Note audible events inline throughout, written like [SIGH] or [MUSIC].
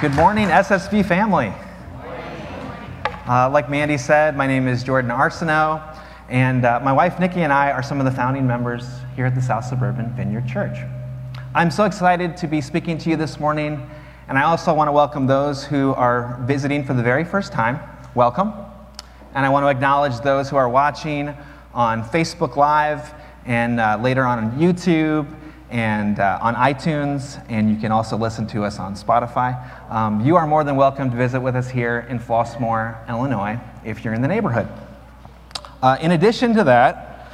Good morning, SSV family. Uh, like Mandy said, my name is Jordan Arsenault, and uh, my wife Nikki and I are some of the founding members here at the South Suburban Vineyard Church. I'm so excited to be speaking to you this morning, and I also want to welcome those who are visiting for the very first time. Welcome. And I want to acknowledge those who are watching on Facebook Live and uh, later on on YouTube and uh, on iTunes, and you can also listen to us on Spotify. Um, you are more than welcome to visit with us here in Flossmoor, Illinois, if you're in the neighborhood. Uh, in addition to that,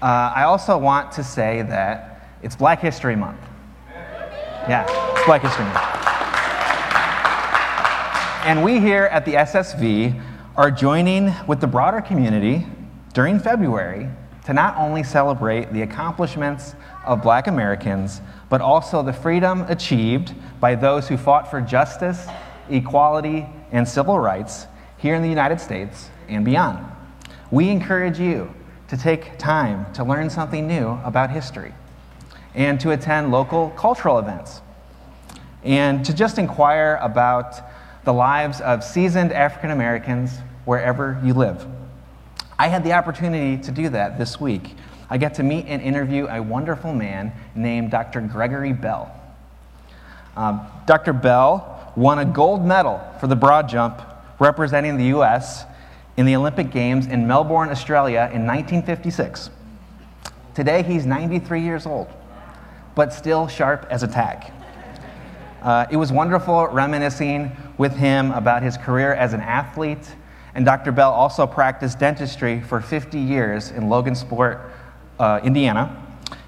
uh, I also want to say that it's Black History Month. Yeah, it's Black History Month. And we here at the SSV are joining with the broader community during February to not only celebrate the accomplishments of black Americans, but also the freedom achieved by those who fought for justice, equality, and civil rights here in the United States and beyond. We encourage you to take time to learn something new about history and to attend local cultural events and to just inquire about the lives of seasoned African Americans wherever you live. I had the opportunity to do that this week I get to meet and interview a wonderful man named Dr. Gregory Bell. Um, Dr. Bell won a gold medal for the broad jump representing the U.S. in the Olympic Games in Melbourne, Australia in 1956. Today he's 93 years old, but still sharp as a tack. Uh, it was wonderful reminiscing with him about his career as an athlete. And Dr. Bell also practiced dentistry for 50 years in Logansport, uh, Indiana,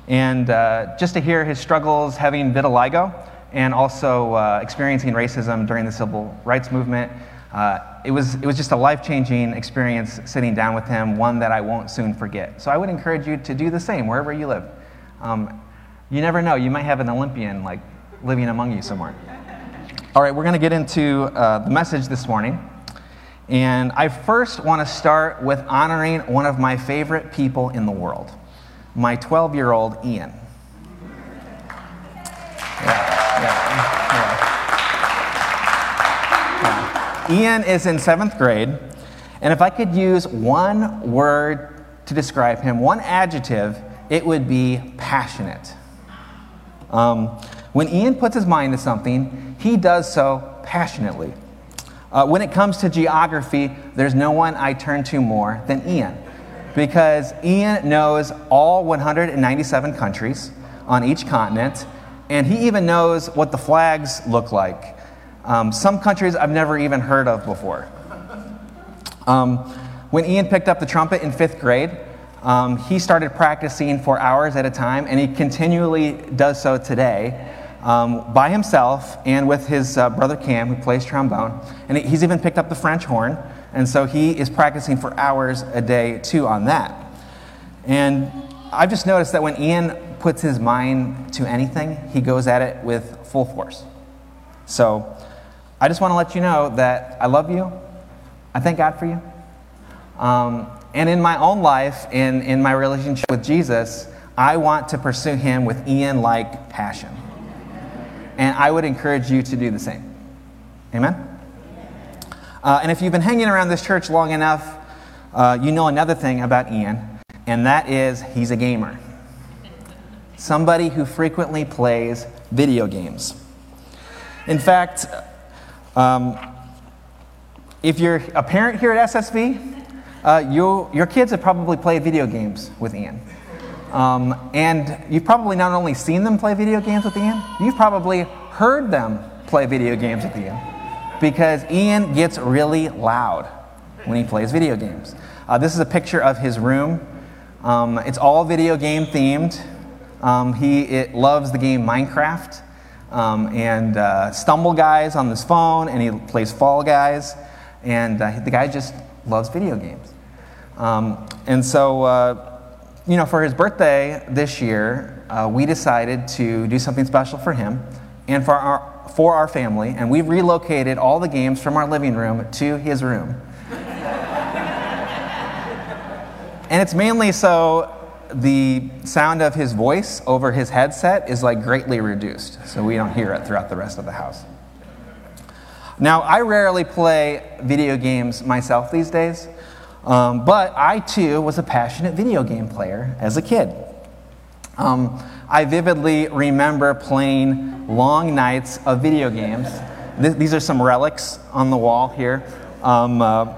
and uh, just to hear his struggles having vitiligo and also uh, experiencing racism during the civil rights movement. Uh, it, was, it was just a life changing experience sitting down with him, one that I won't soon forget. So I would encourage you to do the same wherever you live. Um, you never know, you might have an Olympian like living among you somewhere. All right, we're going to get into uh, the message this morning. And I first want to start with honoring one of my favorite people in the world my 12 year old Ian. Yeah, yeah, yeah. Ian is in seventh grade, and if I could use one word to describe him, one adjective, it would be passionate. Um, when Ian puts his mind to something, he does so passionately. Uh, when it comes to geography, there's no one I turn to more than Ian because Ian knows all 197 countries on each continent, and he even knows what the flags look like. Um, some countries I've never even heard of before. Um, when Ian picked up the trumpet in fifth grade, um, he started practicing for hours at a time, and he continually does so today um, by himself and with his uh, brother Cam, who plays trombone. And he's even picked up the French horn. And so he is practicing for hours a day too on that. And I've just noticed that when Ian puts his mind to anything, he goes at it with full force. So I just want to let you know that I love you. I thank God for you. Um, and in my own life, in, in my relationship with Jesus, I want to pursue him with Ian like passion. And I would encourage you to do the same. Amen? Uh, and if you've been hanging around this church long enough, uh, you know another thing about Ian, and that is he's a gamer. Somebody who frequently plays video games. In fact, um, if you're a parent here at SSV, uh, you, your kids have probably played video games with Ian. Um, and you've probably not only seen them play video games with Ian, you've probably heard them play video games with Ian because Ian gets really loud when he plays video games. Uh, this is a picture of his room. Um, it's all video game themed. Um, he it loves the game Minecraft um, and uh, Stumble Guys on his phone, and he plays Fall Guys. And uh, the guy just loves video games. Um, and so, uh, you know, for his birthday this year, uh, we decided to do something special for him and for our for our family, and we've relocated all the games from our living room to his room. and it's mainly so the sound of his voice over his headset is like greatly reduced, so we don't hear it throughout the rest of the house. Now, I rarely play video games myself these days, um, but I too was a passionate video game player as a kid. Um, I vividly remember playing long nights of video games. Th- these are some relics on the wall here. Um, uh,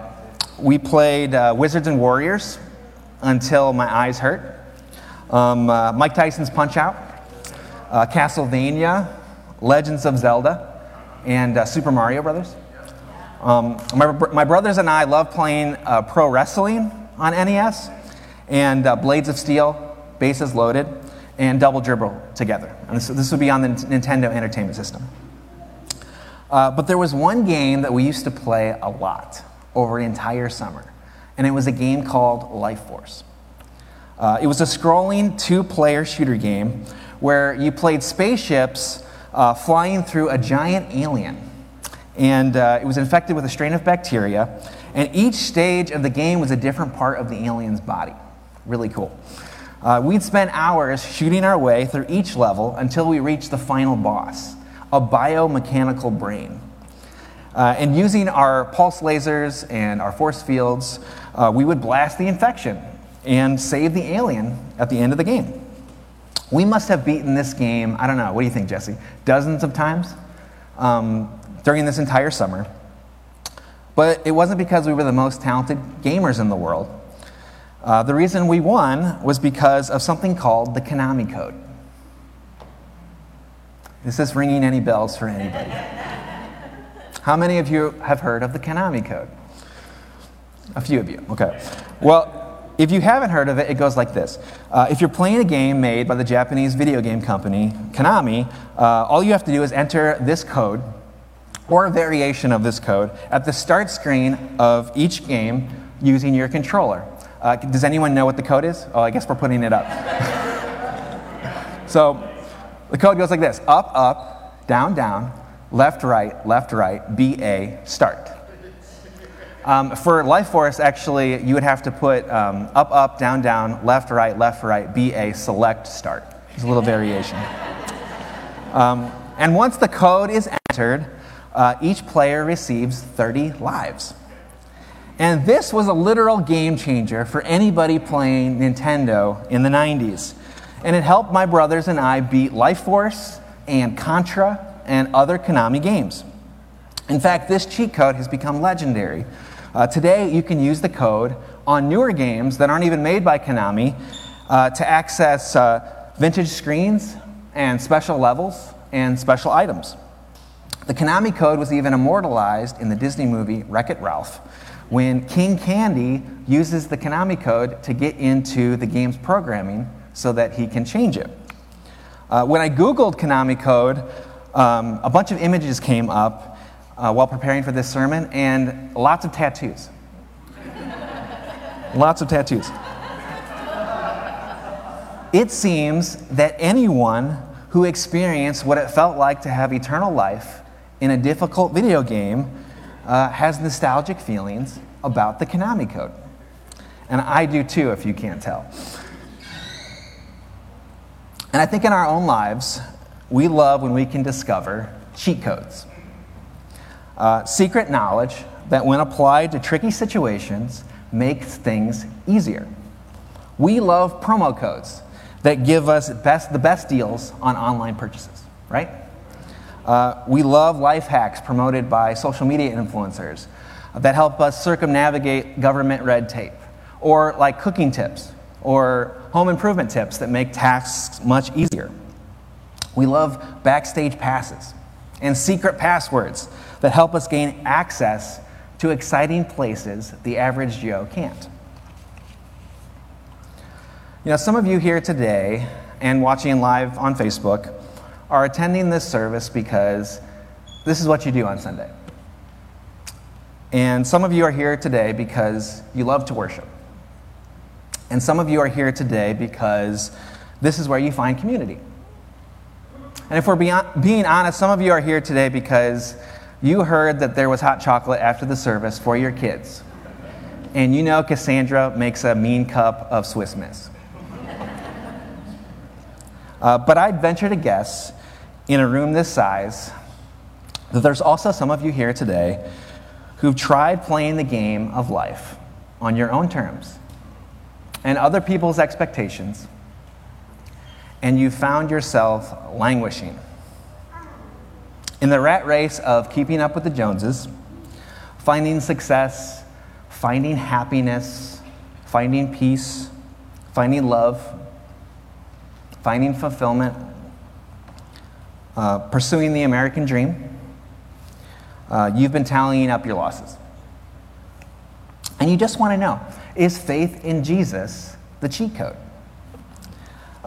we played uh, Wizards and Warriors until my eyes hurt. Um, uh, Mike Tyson's Punch Out, uh, Castlevania, Legends of Zelda, and uh, Super Mario Brothers. Um, my, my brothers and I love playing uh, pro wrestling on NES and Blades of Steel, Bases Loaded, and Double Dribble together. And this, this would be on the Nintendo Entertainment System. Uh, but there was one game that we used to play a lot over an entire summer, and it was a game called Life Force. Uh, it was a scrolling two player shooter game where you played spaceships uh, flying through a giant alien. And uh, it was infected with a strain of bacteria, and each stage of the game was a different part of the alien's body. Really cool. Uh, we'd spend hours shooting our way through each level until we reached the final boss, a biomechanical brain. Uh, and using our pulse lasers and our force fields, uh, we would blast the infection and save the alien at the end of the game. We must have beaten this game, I don't know, what do you think, Jesse? Dozens of times um, during this entire summer. But it wasn't because we were the most talented gamers in the world. Uh, the reason we won was because of something called the Konami Code. Is this ringing any bells for anybody? How many of you have heard of the Konami Code? A few of you, okay. Well, if you haven't heard of it, it goes like this. Uh, if you're playing a game made by the Japanese video game company, Konami, uh, all you have to do is enter this code or a variation of this code at the start screen of each game using your controller. Uh, does anyone know what the code is? Oh, I guess we're putting it up. [LAUGHS] so the code goes like this up, up, down, down, left, right, left, right, BA, start. Um, for Life Force, actually, you would have to put um, up, up, down, down, left, right, left, right, BA, select, start. There's a little variation. Um, and once the code is entered, uh, each player receives 30 lives. And this was a literal game changer for anybody playing Nintendo in the 90s. And it helped my brothers and I beat Life Force and Contra and other Konami games. In fact, this cheat code has become legendary. Uh, today, you can use the code on newer games that aren't even made by Konami uh, to access uh, vintage screens and special levels and special items. The Konami code was even immortalized in the Disney movie Wreck It Ralph when King Candy uses the Konami code to get into the game's programming so that he can change it. Uh, when I Googled Konami code, um, a bunch of images came up uh, while preparing for this sermon and lots of tattoos. [LAUGHS] lots of tattoos. It seems that anyone who experienced what it felt like to have eternal life in a difficult video game uh, has nostalgic feelings about the Konami code. And I do too, if you can't tell. And I think in our own lives, we love when we can discover cheat codes. Uh, secret knowledge that, when applied to tricky situations, makes things easier. We love promo codes that give us best, the best deals on online purchases, right? Uh, we love life hacks promoted by social media influencers that help us circumnavigate government red tape, or like cooking tips or home improvement tips that make tasks much easier. We love backstage passes and secret passwords that help us gain access to exciting places the average Joe can't. You know, some of you here today and watching live on Facebook are attending this service because this is what you do on Sunday. And some of you are here today because you love to worship. And some of you are here today because this is where you find community. And if we're being honest, some of you are here today because you heard that there was hot chocolate after the service for your kids. And you know Cassandra makes a mean cup of Swiss Miss. Uh, but I'd venture to guess in a room this size, that there's also some of you here today who've tried playing the game of life on your own terms and other people's expectations, and you found yourself languishing. In the rat race of keeping up with the Joneses, finding success, finding happiness, finding peace, finding love, finding fulfillment, uh, pursuing the American dream, uh, you've been tallying up your losses. And you just want to know is faith in Jesus the cheat code?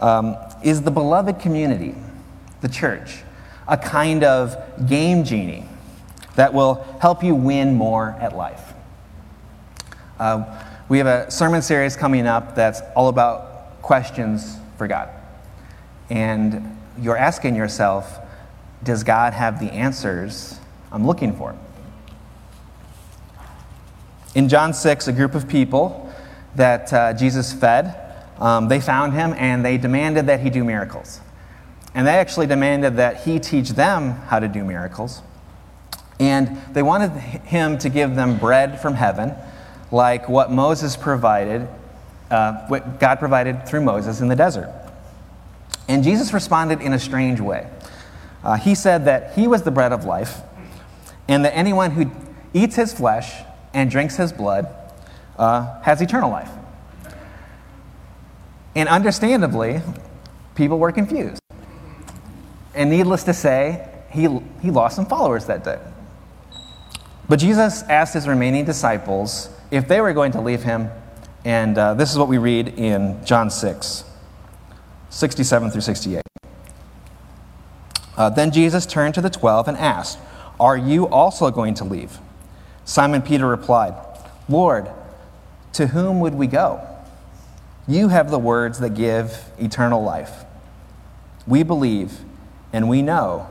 Um, is the beloved community, the church, a kind of game genie that will help you win more at life? Uh, we have a sermon series coming up that's all about questions for God. And you're asking yourself, does God have the answers I'm looking for? In John 6, a group of people that uh, Jesus fed, um, they found him and they demanded that he do miracles. And they actually demanded that he teach them how to do miracles. And they wanted him to give them bread from heaven, like what Moses provided, uh, what God provided through Moses in the desert. And Jesus responded in a strange way. Uh, he said that he was the bread of life, and that anyone who eats his flesh and drinks his blood uh, has eternal life. And understandably, people were confused. And needless to say, he, he lost some followers that day. But Jesus asked his remaining disciples if they were going to leave him, and uh, this is what we read in John 6 67 through 68. Uh, then Jesus turned to the twelve and asked, Are you also going to leave? Simon Peter replied, Lord, to whom would we go? You have the words that give eternal life. We believe and we know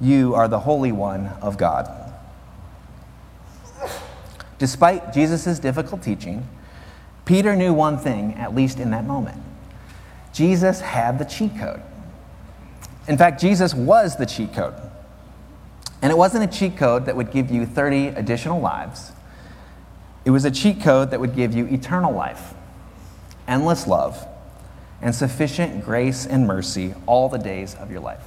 you are the Holy One of God. Despite Jesus' difficult teaching, Peter knew one thing, at least in that moment Jesus had the cheat code. In fact, Jesus was the cheat code. And it wasn't a cheat code that would give you 30 additional lives. It was a cheat code that would give you eternal life, endless love, and sufficient grace and mercy all the days of your life.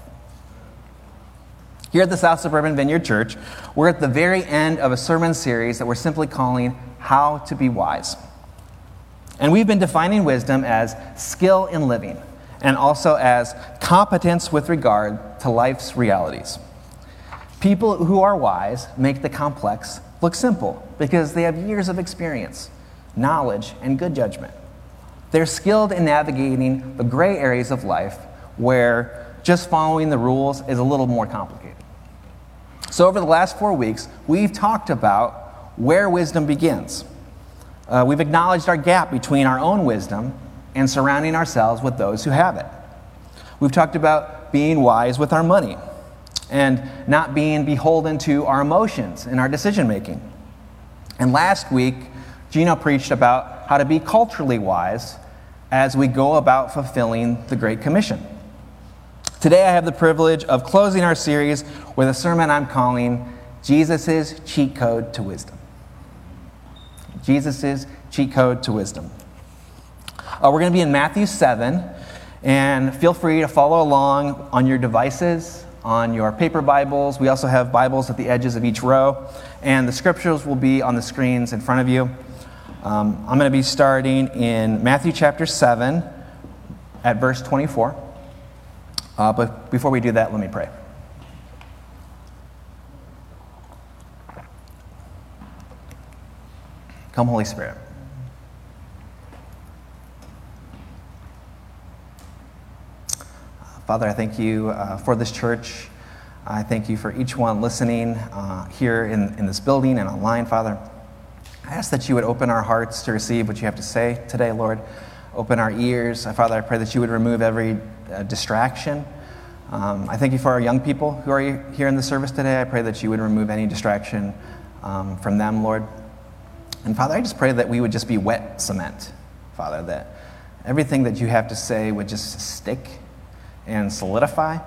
Here at the South Suburban Vineyard Church, we're at the very end of a sermon series that we're simply calling How to Be Wise. And we've been defining wisdom as skill in living and also as competence with regard to life's realities. People who are wise make the complex look simple because they have years of experience, knowledge, and good judgment. They're skilled in navigating the gray areas of life where just following the rules is a little more complicated. So, over the last four weeks, we've talked about where wisdom begins. Uh, we've acknowledged our gap between our own wisdom and surrounding ourselves with those who have it. We've talked about being wise with our money and not being beholden to our emotions in our decision making. And last week, Gino preached about how to be culturally wise as we go about fulfilling the Great Commission. Today, I have the privilege of closing our series with a sermon I'm calling Jesus' Cheat Code to Wisdom. Jesus' Cheat Code to Wisdom. Uh, we're going to be in Matthew 7, and feel free to follow along on your devices on your paper Bibles. We also have Bibles at the edges of each row, and the scriptures will be on the screens in front of you. Um, I'm going to be starting in Matthew chapter 7 at verse 24. Uh, but before we do that, let me pray. Come, Holy Spirit. Father, I thank you uh, for this church. I thank you for each one listening uh, here in, in this building and online, Father. I ask that you would open our hearts to receive what you have to say today, Lord. Open our ears. Uh, Father, I pray that you would remove every uh, distraction. Um, I thank you for our young people who are here in the service today. I pray that you would remove any distraction um, from them, Lord. And Father, I just pray that we would just be wet cement, Father, that everything that you have to say would just stick and solidify,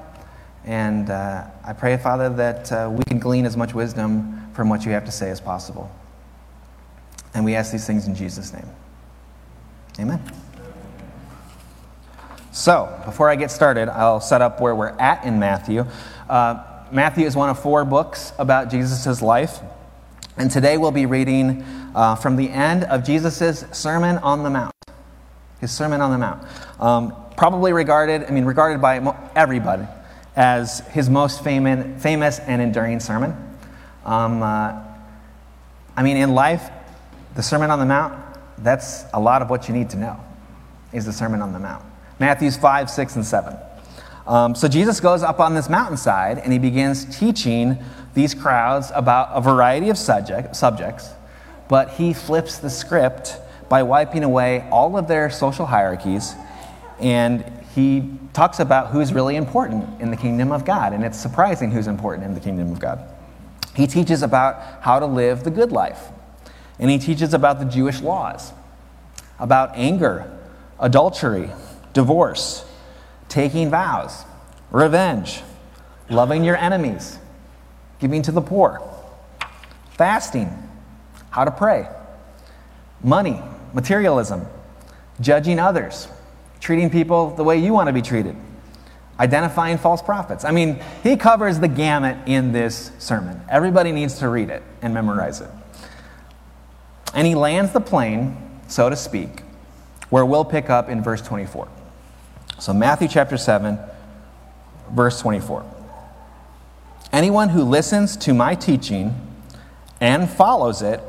And uh, I pray, Father, that uh, we can glean as much wisdom from what you have to say as possible. And we ask these things in Jesus' name. Amen. So, before I get started, I'll set up where we're at in Matthew. Uh, Matthew is one of four books about Jesus' life. And today we'll be reading uh, from the end of Jesus' Sermon on the Mount. His Sermon on the Mount. Um, probably regarded, I mean, regarded by everybody as his most famous, and enduring sermon. Um, uh, I mean, in life, the Sermon on the Mount, that's a lot of what you need to know, is the Sermon on the Mount. Matthews 5, 6, and 7. Um, so Jesus goes up on this mountainside and he begins teaching these crowds about a variety of subject, subjects, but he flips the script by wiping away all of their social hierarchies and he talks about who's really important in the kingdom of God, and it's surprising who's important in the kingdom of God. He teaches about how to live the good life, and he teaches about the Jewish laws, about anger, adultery, divorce, taking vows, revenge, loving your enemies, giving to the poor, fasting, how to pray, money, materialism, judging others treating people the way you want to be treated, identifying false prophets. I mean, he covers the gamut in this sermon. Everybody needs to read it and memorize it. And he lands the plane, so to speak, where we'll pick up in verse 24. So, Matthew chapter 7, verse 24. Anyone who listens to my teaching and follows it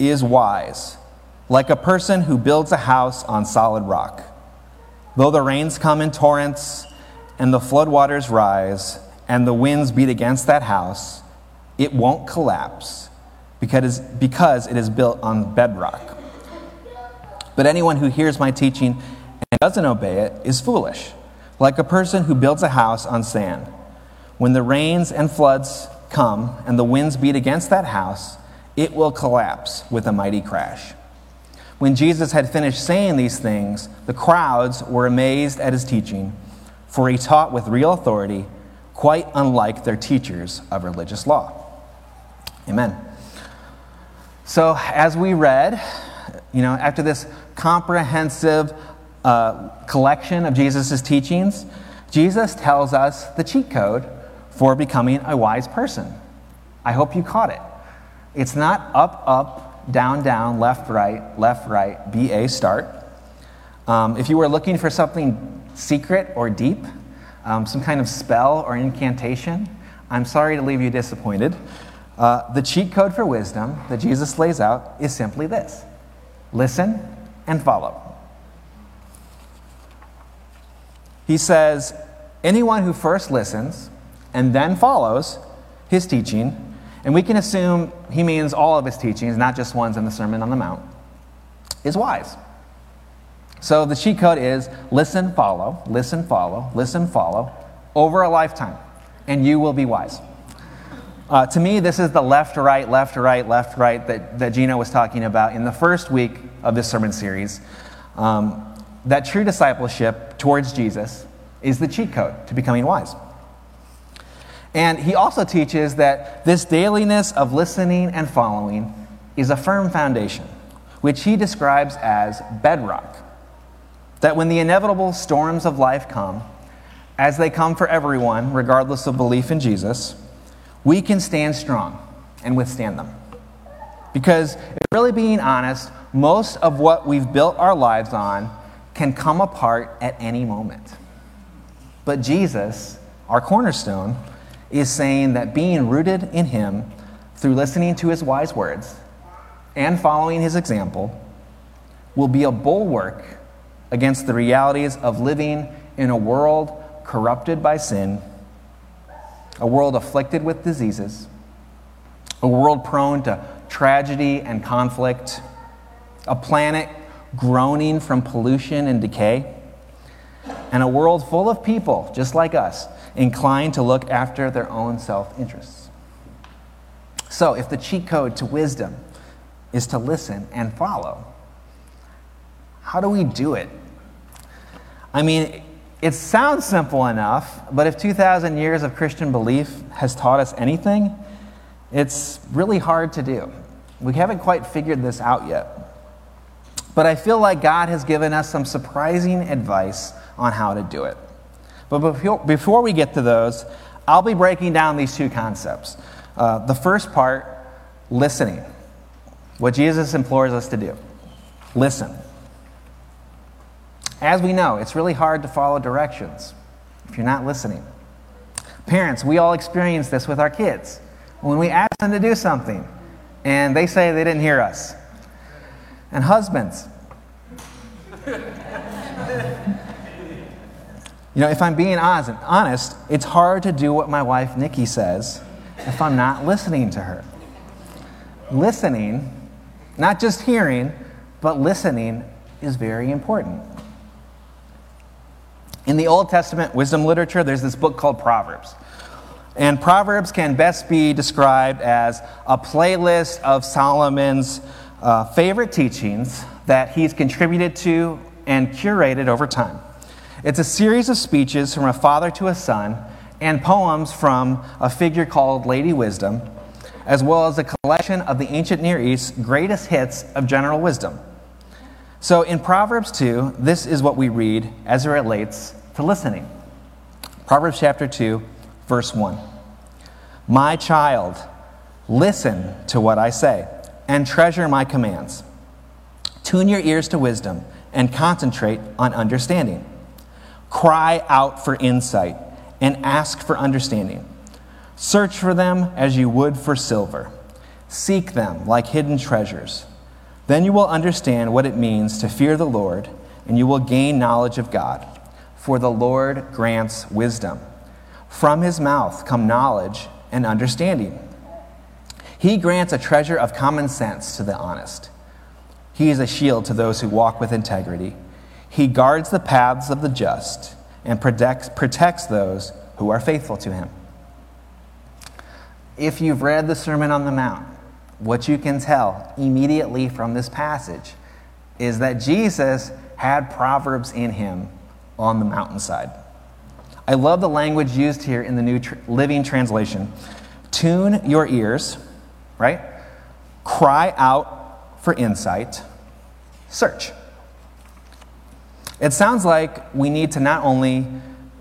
is wise, like a person who builds a house on solid rock. Though the rains come in torrents and the floodwaters rise and the winds beat against that house, it won't collapse because, because it is built on bedrock. But anyone who hears my teaching and doesn't obey it is foolish, like a person who builds a house on sand. When the rains and floods come and the winds beat against that house, it will collapse with a mighty crash. When Jesus had finished saying these things, the crowds were amazed at his teaching, for he taught with real authority, quite unlike their teachers of religious law. Amen. So, as we read, you know, after this comprehensive uh, collection of Jesus' teachings, Jesus tells us the cheat code for becoming a wise person. I hope you caught it. It's not up, up, down, down, left, right, left, right, B, A, start. Um, if you were looking for something secret or deep, um, some kind of spell or incantation, I'm sorry to leave you disappointed. Uh, the cheat code for wisdom that Jesus lays out is simply this listen and follow. He says, anyone who first listens and then follows his teaching and we can assume he means all of his teachings, not just ones in the Sermon on the Mount, is wise. So the cheat code is listen, follow, listen, follow, listen, follow over a lifetime, and you will be wise. Uh, to me, this is the left, right, left, right, left, right that, that Gino was talking about in the first week of this sermon series. Um, that true discipleship towards Jesus is the cheat code to becoming wise. And he also teaches that this dailiness of listening and following is a firm foundation, which he describes as bedrock. That when the inevitable storms of life come, as they come for everyone, regardless of belief in Jesus, we can stand strong and withstand them. Because, really being honest, most of what we've built our lives on can come apart at any moment. But Jesus, our cornerstone, is saying that being rooted in Him through listening to His wise words and following His example will be a bulwark against the realities of living in a world corrupted by sin, a world afflicted with diseases, a world prone to tragedy and conflict, a planet groaning from pollution and decay, and a world full of people just like us inclined to look after their own self interests. So, if the cheat code to wisdom is to listen and follow, how do we do it? I mean, it sounds simple enough, but if 2,000 years of Christian belief has taught us anything, it's really hard to do. We haven't quite figured this out yet. But I feel like God has given us some surprising advice on how to do it. But before we get to those, I'll be breaking down these two concepts. Uh, the first part, listening, what Jesus implores us to do. Listen. As we know, it's really hard to follow directions if you're not listening. Parents, we all experience this with our kids. When we ask them to do something and they say they didn't hear us. And husbands, You know, if I'm being honest, it's hard to do what my wife Nikki says if I'm not listening to her. Listening, not just hearing, but listening is very important. In the Old Testament wisdom literature, there's this book called Proverbs. And Proverbs can best be described as a playlist of Solomon's uh, favorite teachings that he's contributed to and curated over time. It's a series of speeches from a father to a son and poems from a figure called Lady Wisdom, as well as a collection of the ancient Near East's greatest hits of general wisdom. So in Proverbs 2, this is what we read as it relates to listening. Proverbs chapter 2, verse 1. My child, listen to what I say and treasure my commands. Tune your ears to wisdom and concentrate on understanding. Cry out for insight and ask for understanding. Search for them as you would for silver. Seek them like hidden treasures. Then you will understand what it means to fear the Lord, and you will gain knowledge of God. For the Lord grants wisdom. From his mouth come knowledge and understanding. He grants a treasure of common sense to the honest. He is a shield to those who walk with integrity. He guards the paths of the just and protects, protects those who are faithful to him. If you've read the Sermon on the Mount, what you can tell immediately from this passage is that Jesus had Proverbs in him on the mountainside. I love the language used here in the New Living Translation. Tune your ears, right? Cry out for insight, search. It sounds like we need to not only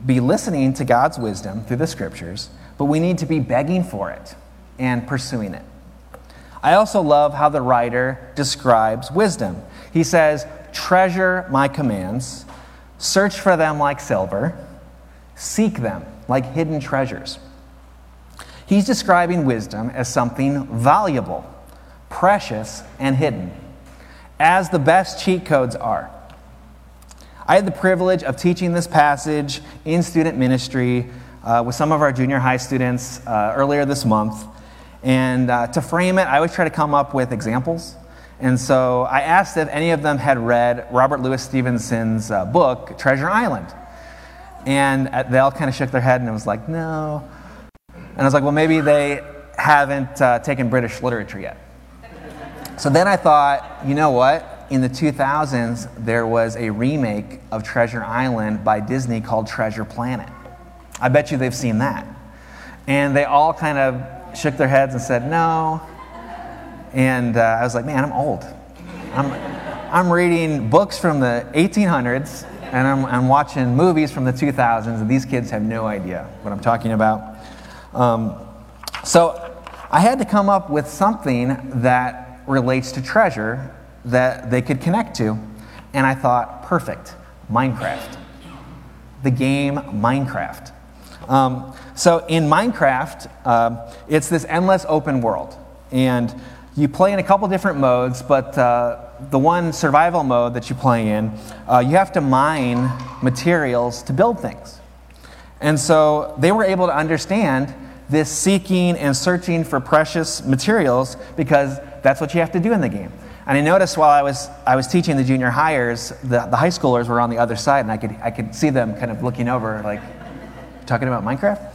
be listening to God's wisdom through the scriptures, but we need to be begging for it and pursuing it. I also love how the writer describes wisdom. He says, Treasure my commands, search for them like silver, seek them like hidden treasures. He's describing wisdom as something valuable, precious, and hidden, as the best cheat codes are. I had the privilege of teaching this passage in student ministry uh, with some of our junior high students uh, earlier this month. And uh, to frame it, I always try to come up with examples. And so I asked if any of them had read Robert Louis Stevenson's uh, book, Treasure Island. And uh, they all kind of shook their head and it was like, no. And I was like, well, maybe they haven't uh, taken British literature yet. So then I thought, you know what? In the 2000s, there was a remake of Treasure Island by Disney called Treasure Planet. I bet you they've seen that. And they all kind of shook their heads and said, no. And uh, I was like, man, I'm old. I'm, I'm reading books from the 1800s and I'm, I'm, watching movies from the 2000s, and these kids have no idea what I'm talking about. Um, so I had to come up with something that relates to treasure that they could connect to. And I thought, perfect, Minecraft. The game Minecraft. Um, so in Minecraft, uh, it's this endless open world. And you play in a couple different modes, but uh, the one survival mode that you play in, uh, you have to mine materials to build things. And so they were able to understand this seeking and searching for precious materials because that's what you have to do in the game. And I noticed while I was, I was teaching the junior hires, the, the high schoolers were on the other side, and I could, I could see them kind of looking over, like, talking about Minecraft?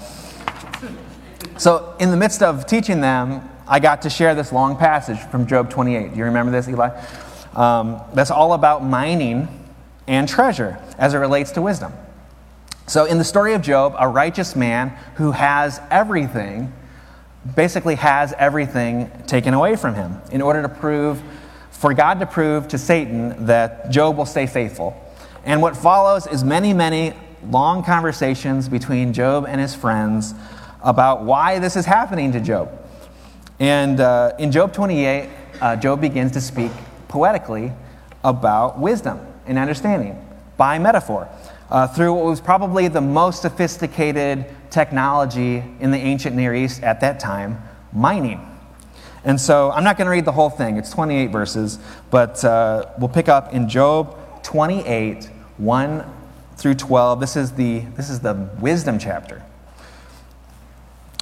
So, in the midst of teaching them, I got to share this long passage from Job 28. Do you remember this, Eli? Um, that's all about mining and treasure as it relates to wisdom. So, in the story of Job, a righteous man who has everything basically has everything taken away from him in order to prove, for God to prove to Satan that Job will stay faithful. And what follows is many, many long conversations between Job and his friends about why this is happening to Job. And uh, in Job 28, uh, Job begins to speak poetically about wisdom and understanding by metaphor uh, through what was probably the most sophisticated technology in the ancient Near East at that time mining. And so I'm not going to read the whole thing, it's 28 verses, but uh, we'll pick up in Job 28 1 through 12. This is, the, this is the wisdom chapter.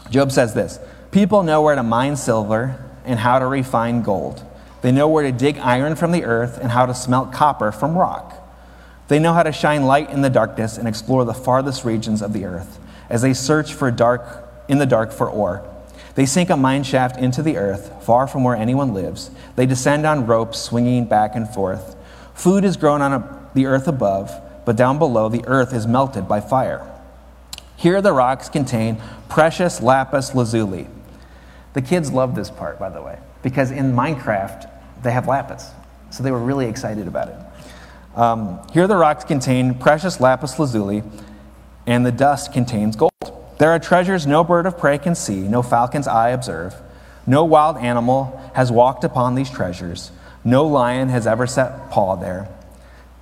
Job says this People know where to mine silver and how to refine gold. They know where to dig iron from the earth and how to smelt copper from rock. They know how to shine light in the darkness and explore the farthest regions of the earth as they search for dark in the dark for ore. They sink a mine shaft into the earth, far from where anyone lives. They descend on ropes, swinging back and forth. Food is grown on a, the earth above, but down below the earth is melted by fire. Here the rocks contain precious lapis lazuli. The kids love this part, by the way, because in Minecraft they have lapis. So they were really excited about it. Um, here the rocks contain precious lapis lazuli, and the dust contains gold. There are treasures no bird of prey can see, no falcon's eye observe. No wild animal has walked upon these treasures. No lion has ever set paw there.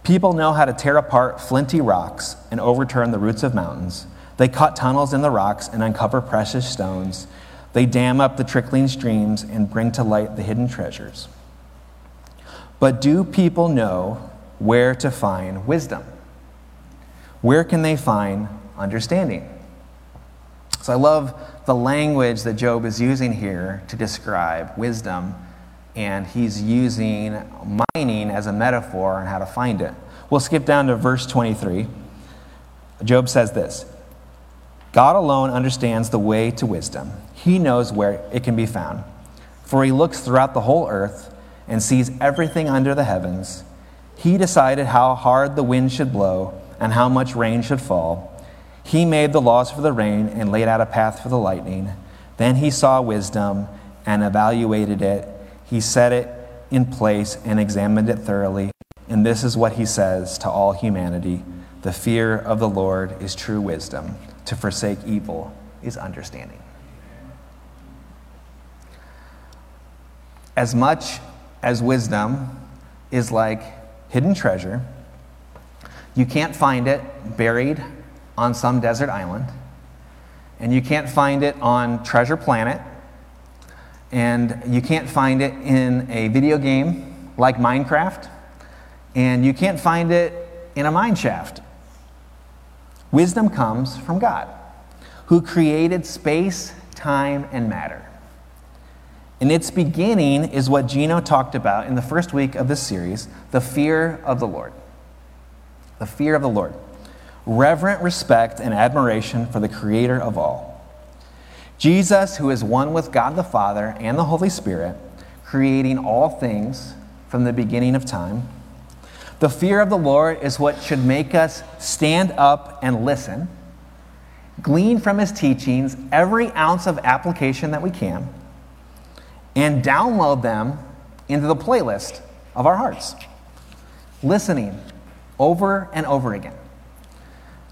People know how to tear apart flinty rocks and overturn the roots of mountains. They cut tunnels in the rocks and uncover precious stones. They dam up the trickling streams and bring to light the hidden treasures. But do people know where to find wisdom. Where can they find understanding? So I love the language that Job is using here to describe wisdom, and he's using mining as a metaphor on how to find it. We'll skip down to verse 23. Job says this God alone understands the way to wisdom, he knows where it can be found. For he looks throughout the whole earth and sees everything under the heavens. He decided how hard the wind should blow and how much rain should fall. He made the laws for the rain and laid out a path for the lightning. Then he saw wisdom and evaluated it. He set it in place and examined it thoroughly. And this is what he says to all humanity The fear of the Lord is true wisdom. To forsake evil is understanding. As much as wisdom is like hidden treasure. You can't find it buried on some desert island, and you can't find it on Treasure Planet, and you can't find it in a video game like Minecraft, and you can't find it in a mine shaft. Wisdom comes from God, who created space, time, and matter. And its beginning is what Gino talked about in the first week of this series the fear of the Lord. The fear of the Lord. Reverent respect and admiration for the Creator of all. Jesus, who is one with God the Father and the Holy Spirit, creating all things from the beginning of time. The fear of the Lord is what should make us stand up and listen, glean from his teachings every ounce of application that we can and download them into the playlist of our hearts. Listening over and over again,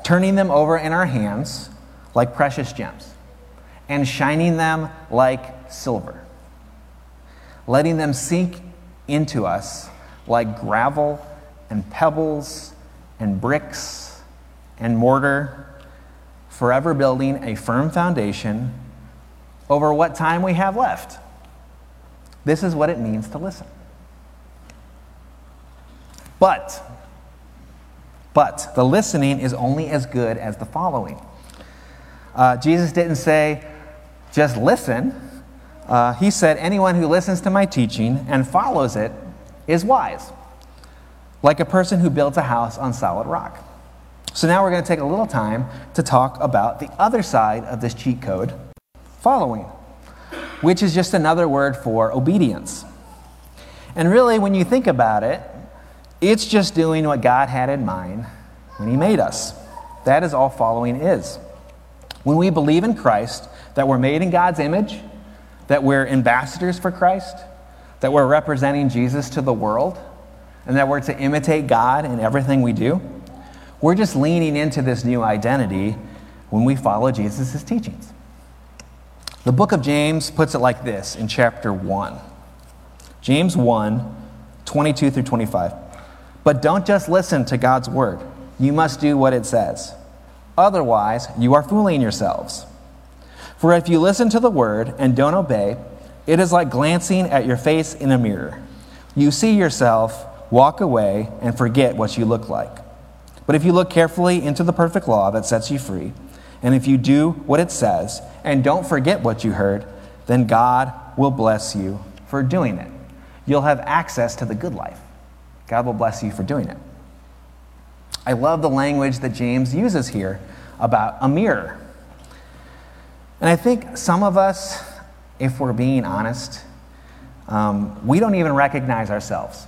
turning them over in our hands like precious gems, and shining them like silver, letting them sink into us like gravel and pebbles and bricks and mortar, forever building a firm foundation over what time we have left. This is what it means to listen. But, but the listening is only as good as the following. Uh, Jesus didn't say, just listen. Uh, he said, anyone who listens to my teaching and follows it is wise, like a person who builds a house on solid rock. So now we're going to take a little time to talk about the other side of this cheat code following which is just another word for obedience. And really, when you think about it, it's just doing what God had in mind when He made us. That is all following is. When we believe in Christ, that we're made in God's image, that we're ambassadors for Christ, that we're representing Jesus to the world, and that we're to imitate God in everything we do, we're just leaning into this new identity when we follow Jesus' teachings. The book of James puts it like this in chapter 1. James 1, 22 through 25. But don't just listen to God's word, you must do what it says. Otherwise, you are fooling yourselves. For if you listen to the word and don't obey, it is like glancing at your face in a mirror. You see yourself, walk away, and forget what you look like. But if you look carefully into the perfect law that sets you free, and if you do what it says, and don't forget what you heard, then God will bless you for doing it. You'll have access to the good life. God will bless you for doing it. I love the language that James uses here about a mirror. And I think some of us, if we're being honest, um, we don't even recognize ourselves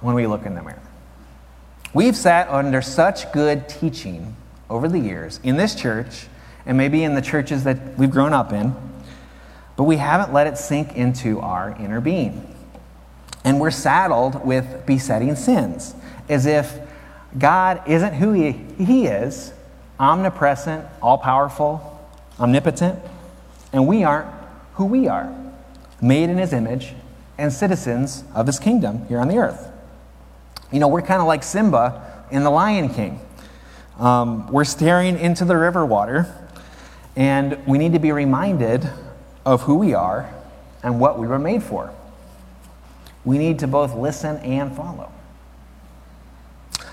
when we look in the mirror. We've sat under such good teaching over the years in this church and maybe in the churches that we've grown up in, but we haven't let it sink into our inner being. And we're saddled with besetting sins, as if God isn't who He, he is omnipresent, all powerful, omnipotent and we aren't who we are, made in his image and citizens of his kingdom here on the earth. You know, we're kind of like Simba in The Lion King. Um, we're staring into the river water, and we need to be reminded of who we are and what we were made for. We need to both listen and follow.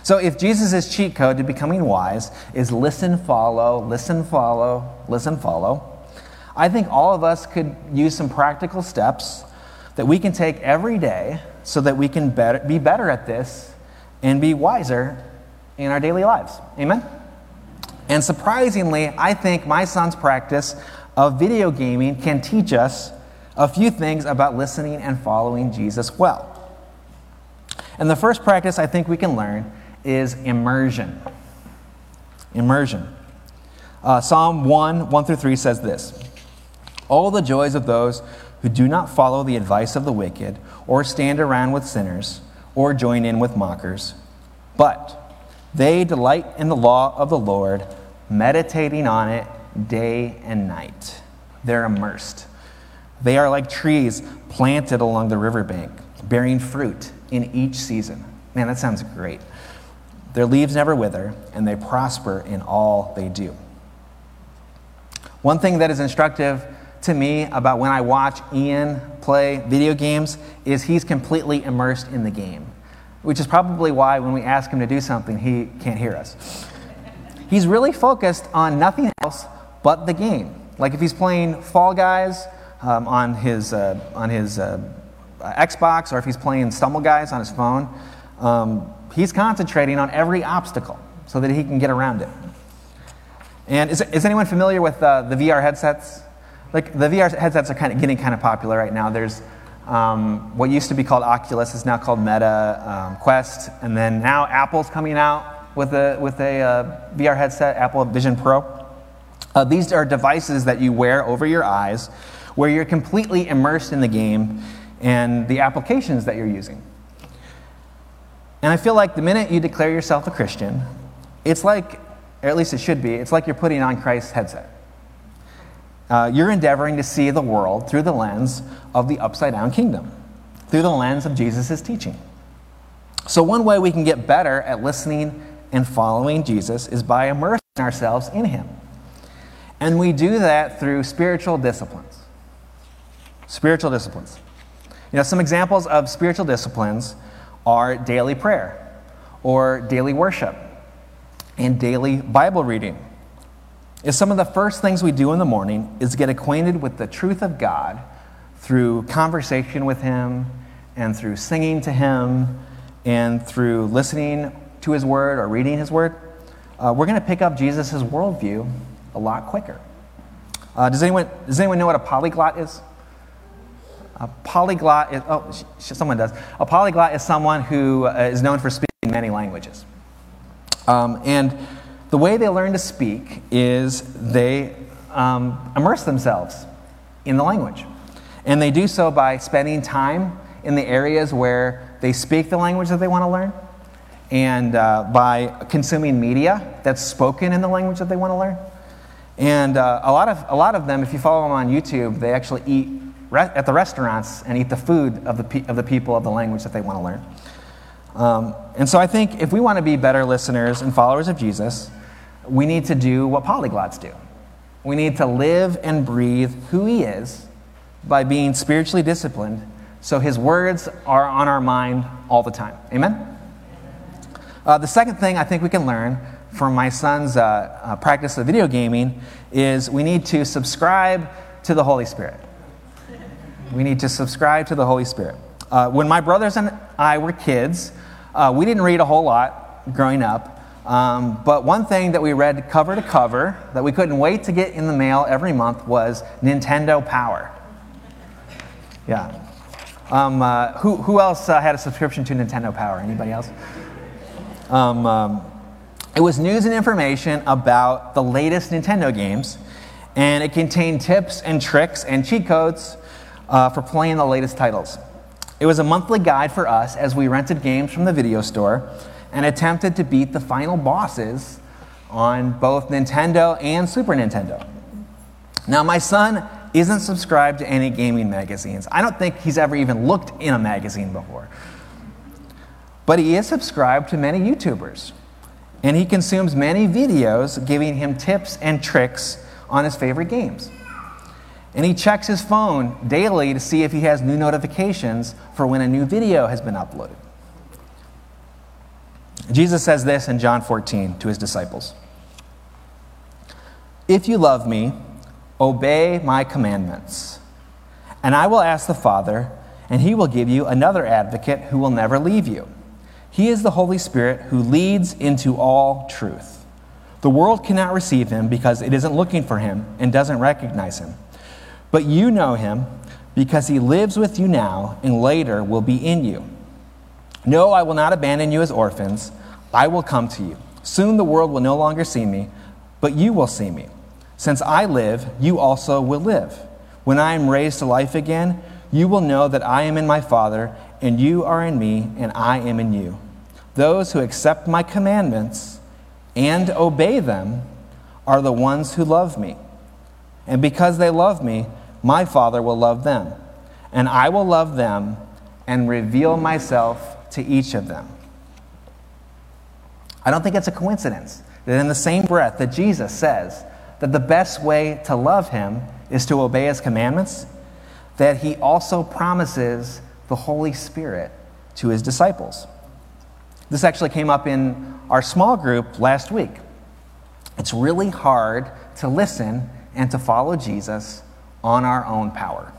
So, if Jesus' cheat code to becoming wise is listen, follow, listen, follow, listen, follow, I think all of us could use some practical steps that we can take every day so that we can better, be better at this and be wiser in our daily lives. Amen? And surprisingly, I think my son's practice of video gaming can teach us a few things about listening and following Jesus well. And the first practice I think we can learn is immersion. Immersion. Uh, Psalm 1 1 through 3 says this all the joys of those who do not follow the advice of the wicked, or stand around with sinners, or join in with mockers. But they delight in the law of the Lord, meditating on it day and night. They're immersed. They are like trees planted along the riverbank, bearing fruit in each season. Man, that sounds great. Their leaves never wither, and they prosper in all they do. One thing that is instructive to me about when I watch Ian play video games is he's completely immersed in the game, which is probably why when we ask him to do something, he can't hear us. He's really focused on nothing else but the game. Like if he's playing Fall Guys um, on his, uh, on his uh, Xbox or if he's playing Stumble Guys on his phone, um, he's concentrating on every obstacle so that he can get around it. And is, is anyone familiar with uh, the VR headsets? like the VR headsets are kind of getting kind of popular right now. There's um, what used to be called Oculus is now called Meta um, Quest, and then now Apple's coming out with a with a uh, VR headset, Apple Vision Pro. Uh, these are devices that you wear over your eyes, where you're completely immersed in the game and the applications that you're using. And I feel like the minute you declare yourself a Christian, it's like, or at least it should be, it's like you're putting on Christ's headset uh, you're endeavoring to see the world through the lens of the upside down kingdom, through the lens of Jesus' teaching. So, one way we can get better at listening and following Jesus is by immersing ourselves in Him. And we do that through spiritual disciplines. Spiritual disciplines. You know, some examples of spiritual disciplines are daily prayer, or daily worship, and daily Bible reading is some of the first things we do in the morning is get acquainted with the truth of God through conversation with Him and through singing to Him and through listening to His Word or reading His Word. Uh, we're going to pick up Jesus' worldview a lot quicker. Uh, does, anyone, does anyone know what a polyglot is? A polyglot is, oh, someone does. A polyglot is someone who uh, known for speaking many languages. Um, and the way they learn to speak is they um, immerse themselves in the language. And they do so by spending time in the areas where they speak the language that they want to learn and uh, by consuming media that's spoken in the language that they want to learn. And uh, a, lot of, a lot of them, if you follow them on YouTube, they actually eat at the restaurants and eat the food of the, pe- of the people of the language that they want to learn. Um, and so I think if we want to be better listeners and followers of Jesus, we need to do what polyglots do. We need to live and breathe who he is by being spiritually disciplined so his words are on our mind all the time. Amen? Uh, the second thing I think we can learn from my son's uh, uh, practice of video gaming is we need to subscribe to the Holy Spirit. We need to subscribe to the Holy Spirit. Uh, when my brothers and I were kids, uh, we didn't read a whole lot growing up. Um, but one thing that we read cover to cover that we couldn't wait to get in the mail every month was Nintendo Power. Yeah. Um, uh, who, who else uh, had a subscription to Nintendo Power? Anybody else? Um, um, it was news and information about the latest Nintendo games, and it contained tips and tricks and cheat codes uh, for playing the latest titles. It was a monthly guide for us as we rented games from the video store and attempted to beat the final bosses on both Nintendo and Super Nintendo. Now, my son isn't subscribed to any gaming magazines. I don't think he's ever even looked in a magazine before. But he is subscribed to many YouTubers, and he consumes many videos giving him tips and tricks on his favorite games. And he checks his phone daily to see if he has new notifications for when a new video has been uploaded. Jesus says this in John 14 to his disciples If you love me, obey my commandments. And I will ask the Father, and he will give you another advocate who will never leave you. He is the Holy Spirit who leads into all truth. The world cannot receive him because it isn't looking for him and doesn't recognize him. But you know him because he lives with you now and later will be in you. No, I will not abandon you as orphans. I will come to you. Soon the world will no longer see me, but you will see me. Since I live, you also will live. When I am raised to life again, you will know that I am in my Father, and you are in me, and I am in you. Those who accept my commandments and obey them are the ones who love me. And because they love me, my Father will love them, and I will love them and reveal myself to each of them. I don't think it's a coincidence that in the same breath that Jesus says, that the best way to love him is to obey his commandments, that he also promises the Holy Spirit to his disciples. This actually came up in our small group last week. It's really hard to listen and to follow Jesus on our own power.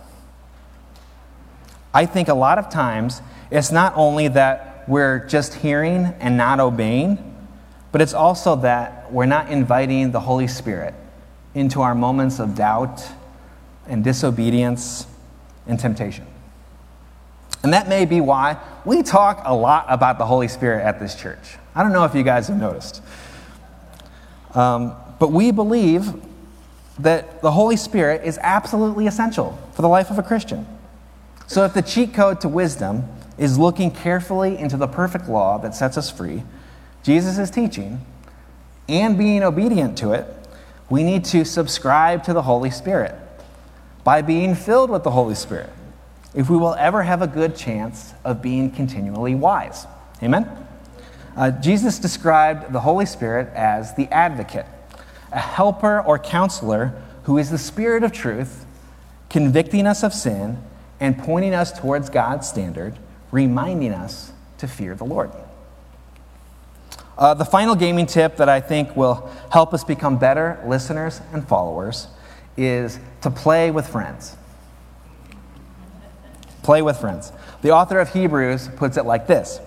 I think a lot of times it's not only that we're just hearing and not obeying, but it's also that we're not inviting the Holy Spirit into our moments of doubt and disobedience and temptation. And that may be why we talk a lot about the Holy Spirit at this church. I don't know if you guys have noticed. Um, but we believe that the Holy Spirit is absolutely essential for the life of a Christian. So if the cheat code to wisdom is looking carefully into the perfect law that sets us free, Jesus' is teaching, and being obedient to it, we need to subscribe to the Holy Spirit by being filled with the Holy Spirit if we will ever have a good chance of being continually wise. Amen? Uh, Jesus described the Holy Spirit as the advocate, a helper or counselor who is the Spirit of truth, convicting us of sin and pointing us towards God's standard, reminding us to fear the Lord. Uh, the final gaming tip that I think will help us become better listeners and followers is to play with friends. Play with friends. The author of Hebrews puts it like this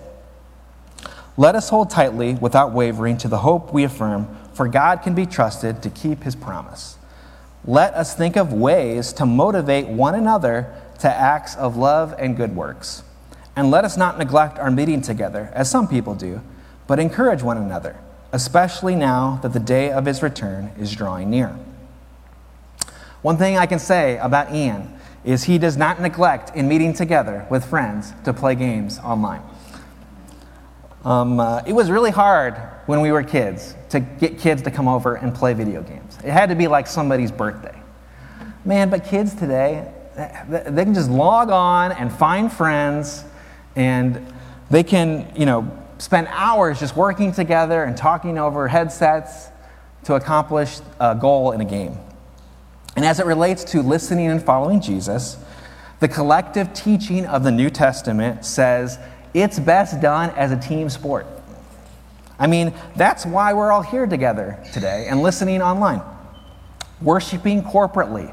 Let us hold tightly without wavering to the hope we affirm, for God can be trusted to keep his promise. Let us think of ways to motivate one another to acts of love and good works. And let us not neglect our meeting together, as some people do but encourage one another, especially now that the day of his return is drawing near. One thing I can say about Ian is he does not neglect in meeting together with friends to play games online. Um, uh, it was really hard when we were kids to get kids to come over and play video games. It had to be like somebody's birthday. Man, but kids today, they can just log on and find friends and they can, you know, spend hours just working together and talking over headsets to accomplish a goal in a game. And as it relates to listening and following Jesus, the collective teaching of the New Testament says it's best done as a team sport. I mean, that's why we're all here together today and listening online, worshiping corporately,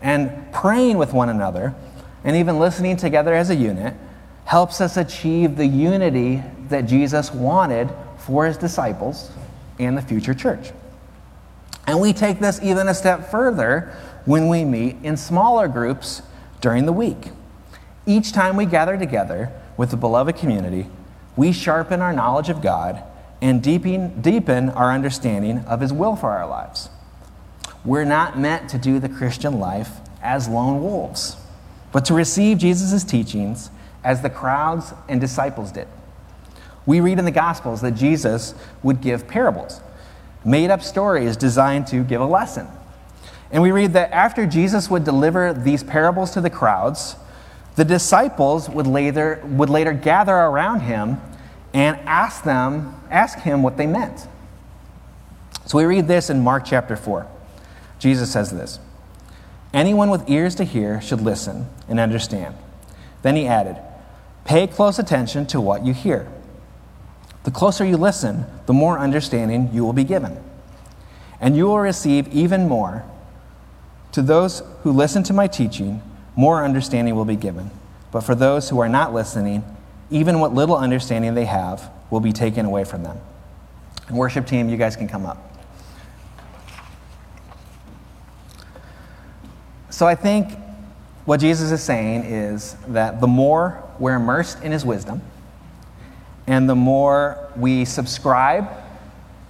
and praying with one another, and even listening together as a unit helps us achieve the unity that Jesus wanted for his disciples and the future church. And we take this even a step further when we meet in smaller groups during the week. Each time we gather together with the beloved community, we sharpen our knowledge of God and deepen, deepen our understanding of His will for our lives. We're not meant to do the Christian life as lone wolves, but to receive Jesus' teachings as the crowds and disciples did. We read in the Gospels that Jesus would give parables, made up stories designed to give a lesson. And we read that after Jesus would deliver these parables to the crowds, the disciples would later, would later gather around him and ask them, ask him what they meant. So we read this in Mark chapter 4. Jesus says this Anyone with ears to hear should listen and understand. Then he added, Pay close attention to what you hear. The closer you listen, the more understanding you will be given. And you will receive even more. To those who listen to my teaching, more understanding will be given. But for those who are not listening, even what little understanding they have will be taken away from them. And worship team, you guys can come up. So I think what Jesus is saying is that the more we're immersed in his wisdom, and the more we subscribe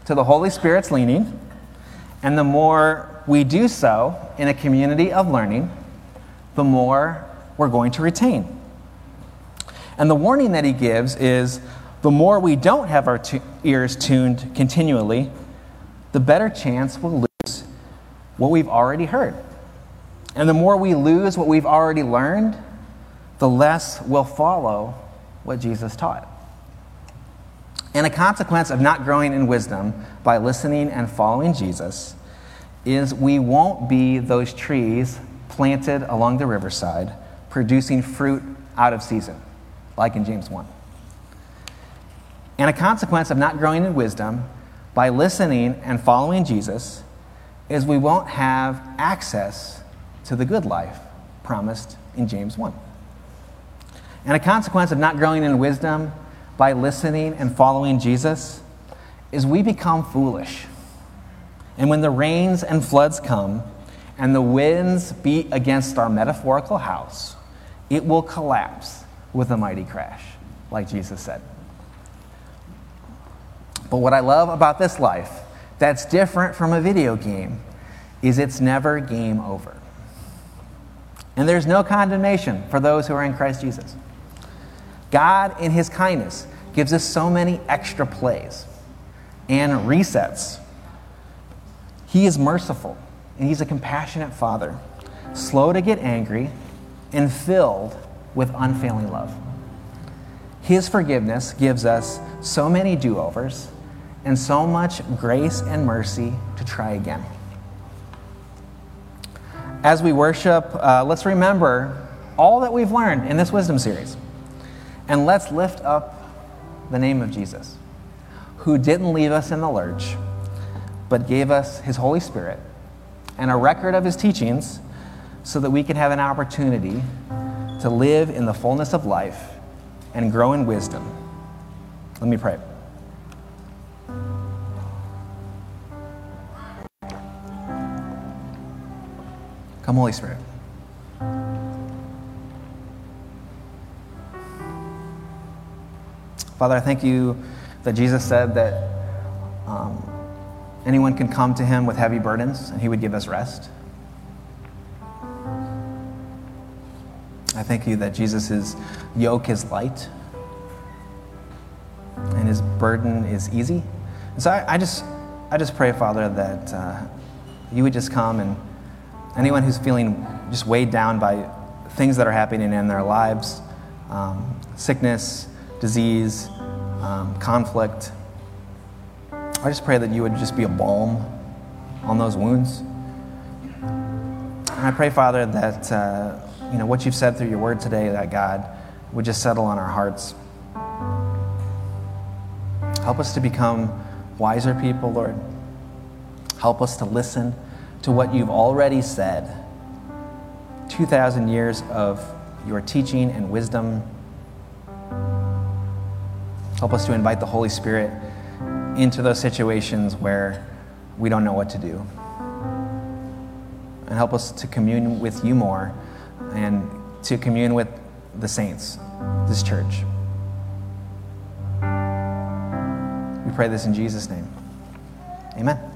to the Holy Spirit's leaning, and the more we do so in a community of learning, the more we're going to retain. And the warning that he gives is the more we don't have our ears tuned continually, the better chance we'll lose what we've already heard. And the more we lose what we've already learned, the less we'll follow what Jesus taught. And a consequence of not growing in wisdom by listening and following Jesus is we won't be those trees planted along the riverside, producing fruit out of season, like in James 1. And a consequence of not growing in wisdom by listening and following Jesus is we won't have access to the good life promised in James 1. And a consequence of not growing in wisdom by listening and following Jesus is we become foolish. And when the rains and floods come, and the winds beat against our metaphorical house, it will collapse with a mighty crash, like Jesus said. But what I love about this life that's different from a video game is it's never game over. And there's no condemnation for those who are in Christ Jesus. God, in His kindness, gives us so many extra plays and resets. He is merciful and He's a compassionate Father, slow to get angry and filled with unfailing love. His forgiveness gives us so many do overs and so much grace and mercy to try again. As we worship, uh, let's remember all that we've learned in this wisdom series. And let's lift up the name of Jesus, who didn't leave us in the lurch, but gave us his Holy Spirit and a record of his teachings so that we can have an opportunity to live in the fullness of life and grow in wisdom. Let me pray. Come, Holy Spirit. Father, I thank you that Jesus said that Um, anyone can come to him with heavy burdens, and he would give us rest. I thank you that Jesus' yoke is light and his burden is easy. And so I, I just, I just pray, Father, that uh, you would just come and anyone who's feeling just weighed down by things that are happening in their lives um, sickness, disease, um, conflict I just pray that you would just be a balm on those wounds. And I pray, Father, that uh, you know what you've said through your word today, that God would just settle on our hearts. Help us to become wiser people, Lord. Help us to listen to what you've already said. 2,000 years of your teaching and wisdom. Help us to invite the Holy Spirit into those situations where we don't know what to do. And help us to commune with you more and to commune with the saints, this church. We pray this in Jesus' name. Amen.